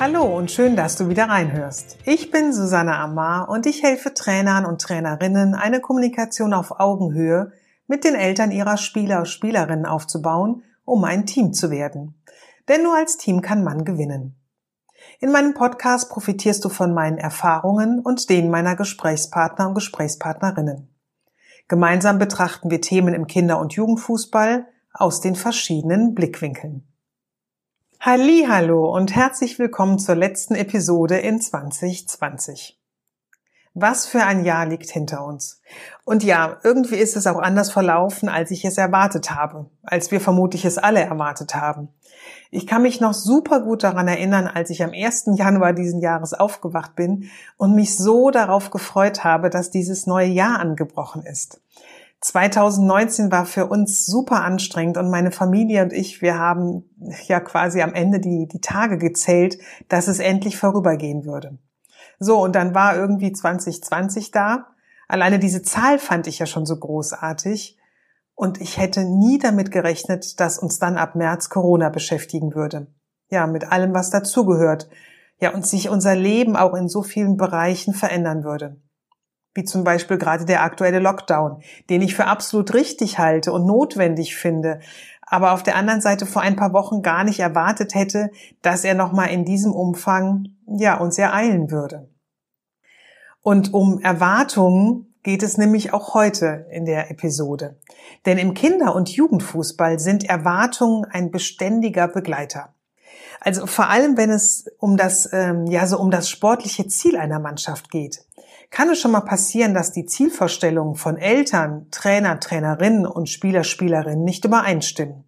Hallo und schön, dass du wieder reinhörst. Ich bin Susanne Amar und ich helfe Trainern und Trainerinnen, eine Kommunikation auf Augenhöhe mit den Eltern ihrer Spieler und Spielerinnen aufzubauen, um ein Team zu werden. Denn nur als Team kann man gewinnen. In meinem Podcast profitierst du von meinen Erfahrungen und denen meiner Gesprächspartner und Gesprächspartnerinnen. Gemeinsam betrachten wir Themen im Kinder- und Jugendfußball aus den verschiedenen Blickwinkeln. Hallo und herzlich willkommen zur letzten Episode in 2020. Was für ein Jahr liegt hinter uns. Und ja, irgendwie ist es auch anders verlaufen, als ich es erwartet habe, als wir vermutlich es alle erwartet haben. Ich kann mich noch super gut daran erinnern, als ich am 1. Januar diesen Jahres aufgewacht bin und mich so darauf gefreut habe, dass dieses neue Jahr angebrochen ist. 2019 war für uns super anstrengend und meine Familie und ich, wir haben ja quasi am Ende die, die Tage gezählt, dass es endlich vorübergehen würde. So, und dann war irgendwie 2020 da. Alleine diese Zahl fand ich ja schon so großartig. Und ich hätte nie damit gerechnet, dass uns dann ab März Corona beschäftigen würde. Ja, mit allem, was dazugehört. Ja, und sich unser Leben auch in so vielen Bereichen verändern würde wie zum Beispiel gerade der aktuelle Lockdown, den ich für absolut richtig halte und notwendig finde, aber auf der anderen Seite vor ein paar Wochen gar nicht erwartet hätte, dass er noch mal in diesem Umfang ja uns ereilen würde. Und um Erwartungen geht es nämlich auch heute in der Episode. Denn im Kinder- und Jugendfußball sind Erwartungen ein beständiger Begleiter. Also vor allem, wenn es um das, ähm, ja, so um das sportliche Ziel einer Mannschaft geht kann es schon mal passieren, dass die Zielvorstellungen von Eltern, Trainer, Trainerinnen und Spieler, Spielerinnen nicht übereinstimmen.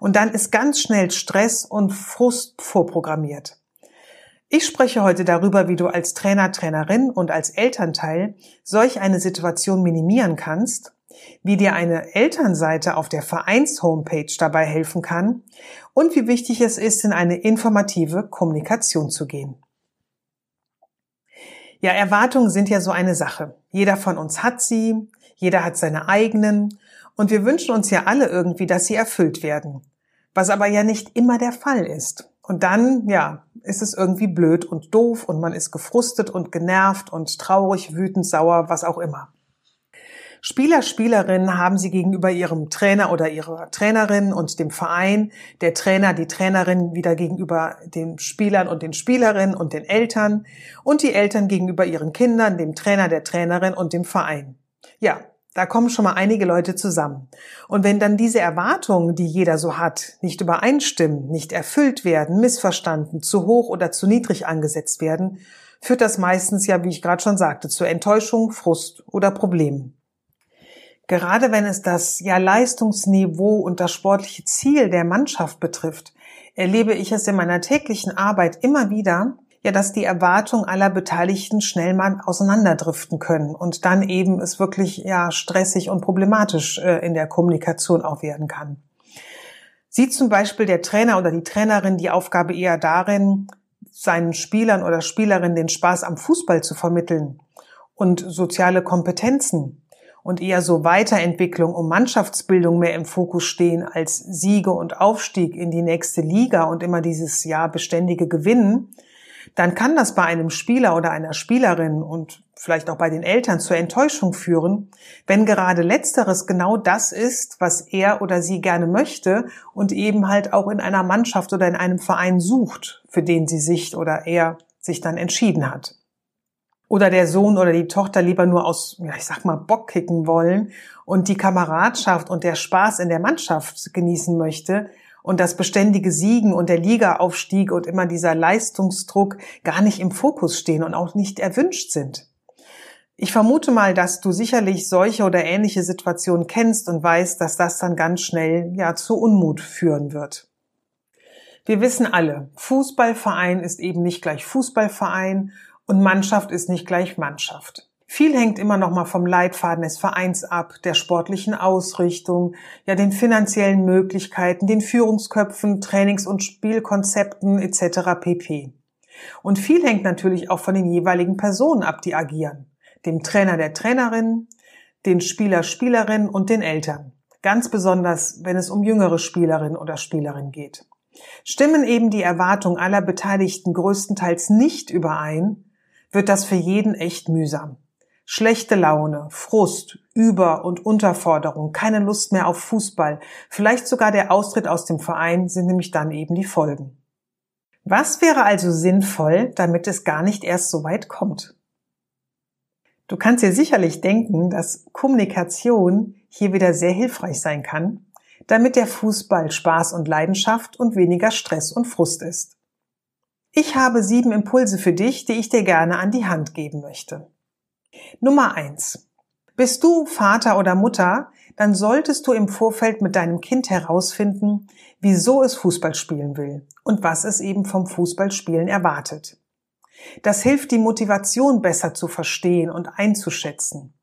Und dann ist ganz schnell Stress und Frust vorprogrammiert. Ich spreche heute darüber, wie du als Trainer, Trainerin und als Elternteil solch eine Situation minimieren kannst, wie dir eine Elternseite auf der Vereins-Homepage dabei helfen kann und wie wichtig es ist, in eine informative Kommunikation zu gehen. Ja, Erwartungen sind ja so eine Sache. Jeder von uns hat sie, jeder hat seine eigenen und wir wünschen uns ja alle irgendwie, dass sie erfüllt werden. Was aber ja nicht immer der Fall ist. Und dann, ja, ist es irgendwie blöd und doof und man ist gefrustet und genervt und traurig, wütend, sauer, was auch immer. Spieler, Spielerinnen haben sie gegenüber ihrem Trainer oder ihrer Trainerin und dem Verein, der Trainer, die Trainerin wieder gegenüber den Spielern und den Spielerinnen und den Eltern und die Eltern gegenüber ihren Kindern, dem Trainer, der Trainerin und dem Verein. Ja, da kommen schon mal einige Leute zusammen. Und wenn dann diese Erwartungen, die jeder so hat, nicht übereinstimmen, nicht erfüllt werden, missverstanden, zu hoch oder zu niedrig angesetzt werden, führt das meistens ja, wie ich gerade schon sagte, zu Enttäuschung, Frust oder Problemen. Gerade wenn es das ja Leistungsniveau und das sportliche Ziel der Mannschaft betrifft, erlebe ich es in meiner täglichen Arbeit immer wieder, ja, dass die Erwartungen aller Beteiligten schnell mal auseinanderdriften können und dann eben es wirklich ja stressig und problematisch äh, in der Kommunikation auch werden kann. Sieht zum Beispiel der Trainer oder die Trainerin die Aufgabe eher darin, seinen Spielern oder Spielerinnen den Spaß am Fußball zu vermitteln und soziale Kompetenzen und eher so Weiterentwicklung und Mannschaftsbildung mehr im Fokus stehen als Siege und Aufstieg in die nächste Liga und immer dieses Jahr beständige Gewinnen, dann kann das bei einem Spieler oder einer Spielerin und vielleicht auch bei den Eltern zur Enttäuschung führen, wenn gerade letzteres genau das ist, was er oder sie gerne möchte und eben halt auch in einer Mannschaft oder in einem Verein sucht, für den sie sich oder er sich dann entschieden hat oder der Sohn oder die Tochter lieber nur aus, ja, ich sag mal, Bock kicken wollen und die Kameradschaft und der Spaß in der Mannschaft genießen möchte und das beständige Siegen und der Ligaaufstieg und immer dieser Leistungsdruck gar nicht im Fokus stehen und auch nicht erwünscht sind. Ich vermute mal, dass du sicherlich solche oder ähnliche Situationen kennst und weißt, dass das dann ganz schnell ja zu Unmut führen wird. Wir wissen alle, Fußballverein ist eben nicht gleich Fußballverein und Mannschaft ist nicht gleich Mannschaft. Viel hängt immer noch mal vom Leitfaden des Vereins ab, der sportlichen Ausrichtung, ja den finanziellen Möglichkeiten, den Führungsköpfen, Trainings- und Spielkonzepten etc. pp. Und viel hängt natürlich auch von den jeweiligen Personen ab, die agieren. Dem Trainer, der Trainerin, den Spieler, Spielerin und den Eltern. Ganz besonders, wenn es um jüngere Spielerinnen oder Spielerinnen geht. Stimmen eben die Erwartungen aller Beteiligten größtenteils nicht überein, wird das für jeden echt mühsam. Schlechte Laune, Frust, Über- und Unterforderung, keine Lust mehr auf Fußball, vielleicht sogar der Austritt aus dem Verein sind nämlich dann eben die Folgen. Was wäre also sinnvoll, damit es gar nicht erst so weit kommt? Du kannst dir sicherlich denken, dass Kommunikation hier wieder sehr hilfreich sein kann, damit der Fußball Spaß und Leidenschaft und weniger Stress und Frust ist. Ich habe sieben Impulse für dich, die ich dir gerne an die Hand geben möchte. Nummer eins: Bist du Vater oder Mutter, dann solltest du im Vorfeld mit deinem Kind herausfinden, wieso es Fußball spielen will und was es eben vom Fußballspielen erwartet. Das hilft, die Motivation besser zu verstehen und einzuschätzen.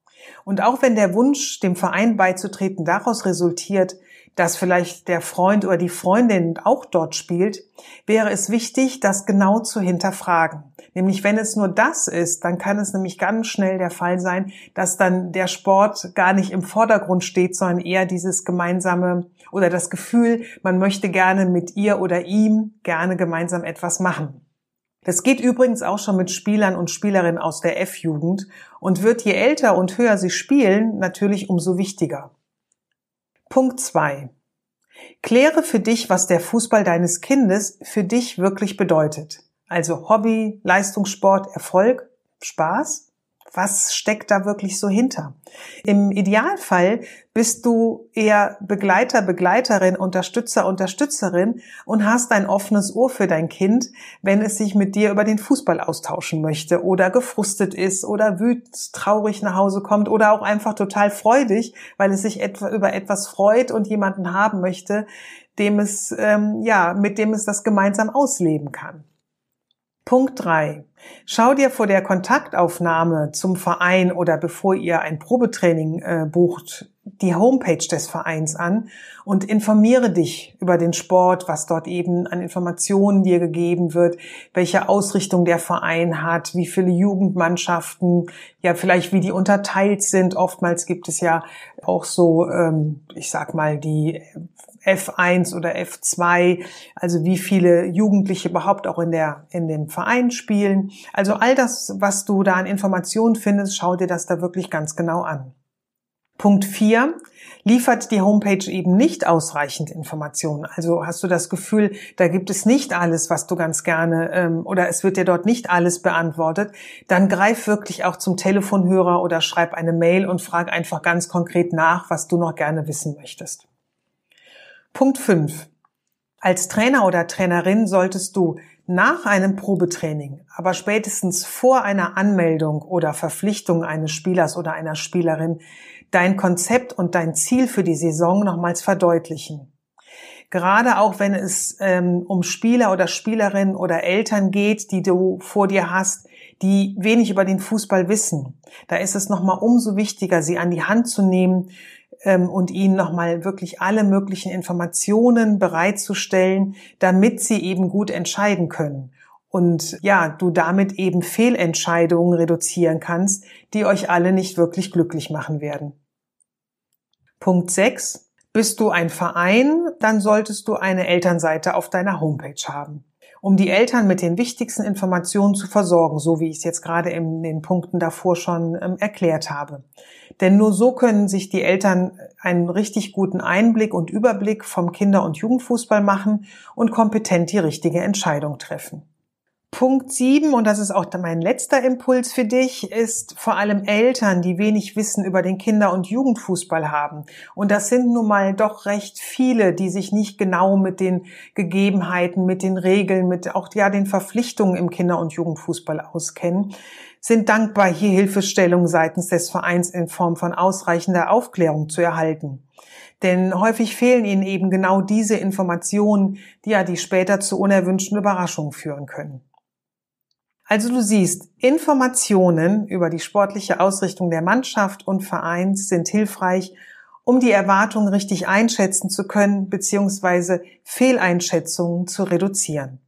Und auch wenn der Wunsch, dem Verein beizutreten, daraus resultiert, dass vielleicht der Freund oder die Freundin auch dort spielt, wäre es wichtig, das genau zu hinterfragen. Nämlich wenn es nur das ist, dann kann es nämlich ganz schnell der Fall sein, dass dann der Sport gar nicht im Vordergrund steht, sondern eher dieses gemeinsame oder das Gefühl, man möchte gerne mit ihr oder ihm gerne gemeinsam etwas machen. Das geht übrigens auch schon mit Spielern und Spielerinnen aus der F-Jugend und wird je älter und höher sie spielen, natürlich umso wichtiger. Punkt zwei: Kläre für dich, was der Fußball deines Kindes für dich wirklich bedeutet. Also Hobby, Leistungssport, Erfolg, Spaß was steckt da wirklich so hinter? Im Idealfall bist du eher Begleiter, Begleiterin, Unterstützer, Unterstützerin und hast ein offenes Ohr für dein Kind, wenn es sich mit dir über den Fußball austauschen möchte oder gefrustet ist oder wütend, traurig nach Hause kommt oder auch einfach total freudig, weil es sich etwa über etwas freut und jemanden haben möchte, dem es ähm, ja mit dem es das gemeinsam ausleben kann. Punkt drei: Schau dir vor der Kontaktaufnahme zum Verein oder bevor ihr ein Probetraining äh, bucht, die Homepage des Vereins an und informiere dich über den Sport, was dort eben an Informationen dir gegeben wird, welche Ausrichtung der Verein hat, wie viele Jugendmannschaften, ja vielleicht wie die unterteilt sind. Oftmals gibt es ja auch so, ähm, ich sag mal, die F1 oder F2, also wie viele Jugendliche überhaupt auch in der, in dem Verein spielen. Also all das, was du da an Informationen findest, schau dir das da wirklich ganz genau an. Punkt 4 liefert die Homepage eben nicht ausreichend Informationen. Also hast du das Gefühl, da gibt es nicht alles, was du ganz gerne ähm, oder es wird dir dort nicht alles beantwortet, dann greif wirklich auch zum Telefonhörer oder schreib eine Mail und frag einfach ganz konkret nach, was du noch gerne wissen möchtest. Punkt 5. Als Trainer oder Trainerin solltest du nach einem Probetraining, aber spätestens vor einer Anmeldung oder Verpflichtung eines Spielers oder einer Spielerin dein Konzept und dein Ziel für die Saison nochmals verdeutlichen. Gerade auch wenn es ähm, um Spieler oder Spielerinnen oder Eltern geht, die du vor dir hast, die wenig über den Fußball wissen. Da ist es nochmal umso wichtiger, sie an die Hand zu nehmen, ähm, und ihnen nochmal wirklich alle möglichen Informationen bereitzustellen, damit sie eben gut entscheiden können. Und ja, du damit eben Fehlentscheidungen reduzieren kannst, die euch alle nicht wirklich glücklich machen werden. Punkt 6. Bist du ein Verein, dann solltest du eine Elternseite auf deiner Homepage haben um die Eltern mit den wichtigsten Informationen zu versorgen, so wie ich es jetzt gerade in den Punkten davor schon ähm, erklärt habe. Denn nur so können sich die Eltern einen richtig guten Einblick und Überblick vom Kinder- und Jugendfußball machen und kompetent die richtige Entscheidung treffen. Punkt sieben und das ist auch mein letzter Impuls für dich, ist vor allem Eltern, die wenig Wissen über den Kinder- und Jugendfußball haben. Und das sind nun mal doch recht viele, die sich nicht genau mit den Gegebenheiten, mit den Regeln, mit auch ja den Verpflichtungen im Kinder- und Jugendfußball auskennen, sind dankbar, hier Hilfestellung seitens des Vereins in Form von ausreichender Aufklärung zu erhalten. Denn häufig fehlen ihnen eben genau diese Informationen, die ja die später zu unerwünschten Überraschungen führen können. Also du siehst, Informationen über die sportliche Ausrichtung der Mannschaft und Vereins sind hilfreich, um die Erwartungen richtig einschätzen zu können bzw. Fehleinschätzungen zu reduzieren.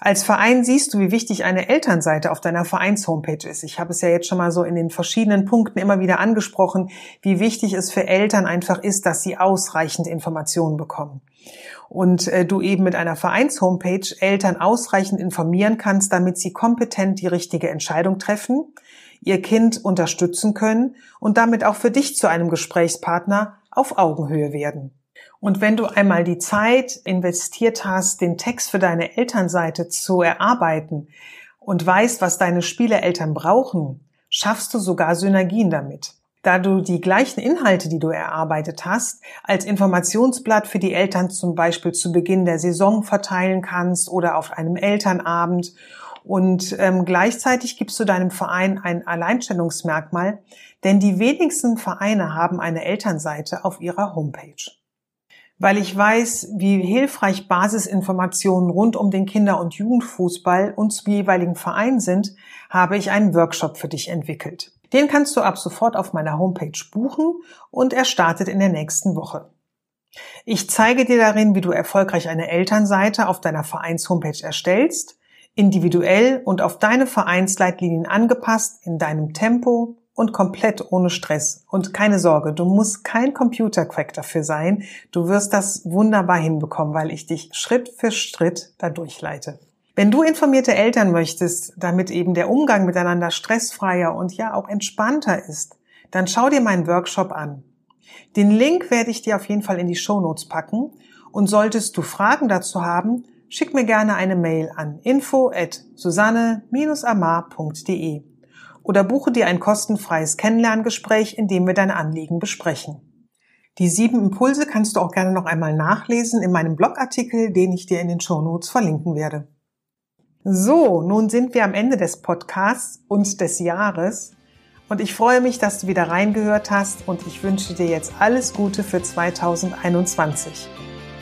Als Verein siehst du, wie wichtig eine Elternseite auf deiner Vereins-Homepage ist. Ich habe es ja jetzt schon mal so in den verschiedenen Punkten immer wieder angesprochen, wie wichtig es für Eltern einfach ist, dass sie ausreichend Informationen bekommen. Und äh, du eben mit einer Vereins-Homepage Eltern ausreichend informieren kannst, damit sie kompetent die richtige Entscheidung treffen, ihr Kind unterstützen können und damit auch für dich zu einem Gesprächspartner auf Augenhöhe werden. Und wenn du einmal die Zeit investiert hast, den Text für deine Elternseite zu erarbeiten und weißt, was deine Spieleeltern brauchen, schaffst du sogar Synergien damit. Da du die gleichen Inhalte, die du erarbeitet hast, als Informationsblatt für die Eltern zum Beispiel zu Beginn der Saison verteilen kannst oder auf einem Elternabend und ähm, gleichzeitig gibst du deinem Verein ein Alleinstellungsmerkmal, denn die wenigsten Vereine haben eine Elternseite auf ihrer Homepage weil ich weiß, wie hilfreich Basisinformationen rund um den Kinder- und Jugendfußball und zum jeweiligen Verein sind, habe ich einen Workshop für dich entwickelt. Den kannst du ab sofort auf meiner Homepage buchen und er startet in der nächsten Woche. Ich zeige dir darin, wie du erfolgreich eine Elternseite auf deiner Vereins-Homepage erstellst, individuell und auf deine Vereinsleitlinien angepasst in deinem Tempo, und komplett ohne Stress. Und keine Sorge, du musst kein Computerquack dafür sein. Du wirst das wunderbar hinbekommen, weil ich dich Schritt für Schritt da durchleite. Wenn du informierte Eltern möchtest, damit eben der Umgang miteinander stressfreier und ja auch entspannter ist, dann schau dir meinen Workshop an. Den Link werde ich dir auf jeden Fall in die Show Notes packen und solltest du Fragen dazu haben, schick mir gerne eine Mail an info at susanne-amar.de oder buche dir ein kostenfreies Kennenlerngespräch, in dem wir dein Anliegen besprechen. Die sieben Impulse kannst du auch gerne noch einmal nachlesen in meinem Blogartikel, den ich dir in den Shownotes verlinken werde. So, nun sind wir am Ende des Podcasts und des Jahres und ich freue mich, dass du wieder reingehört hast und ich wünsche dir jetzt alles Gute für 2021.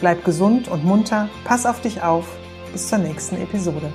Bleib gesund und munter, pass auf dich auf. Bis zur nächsten Episode.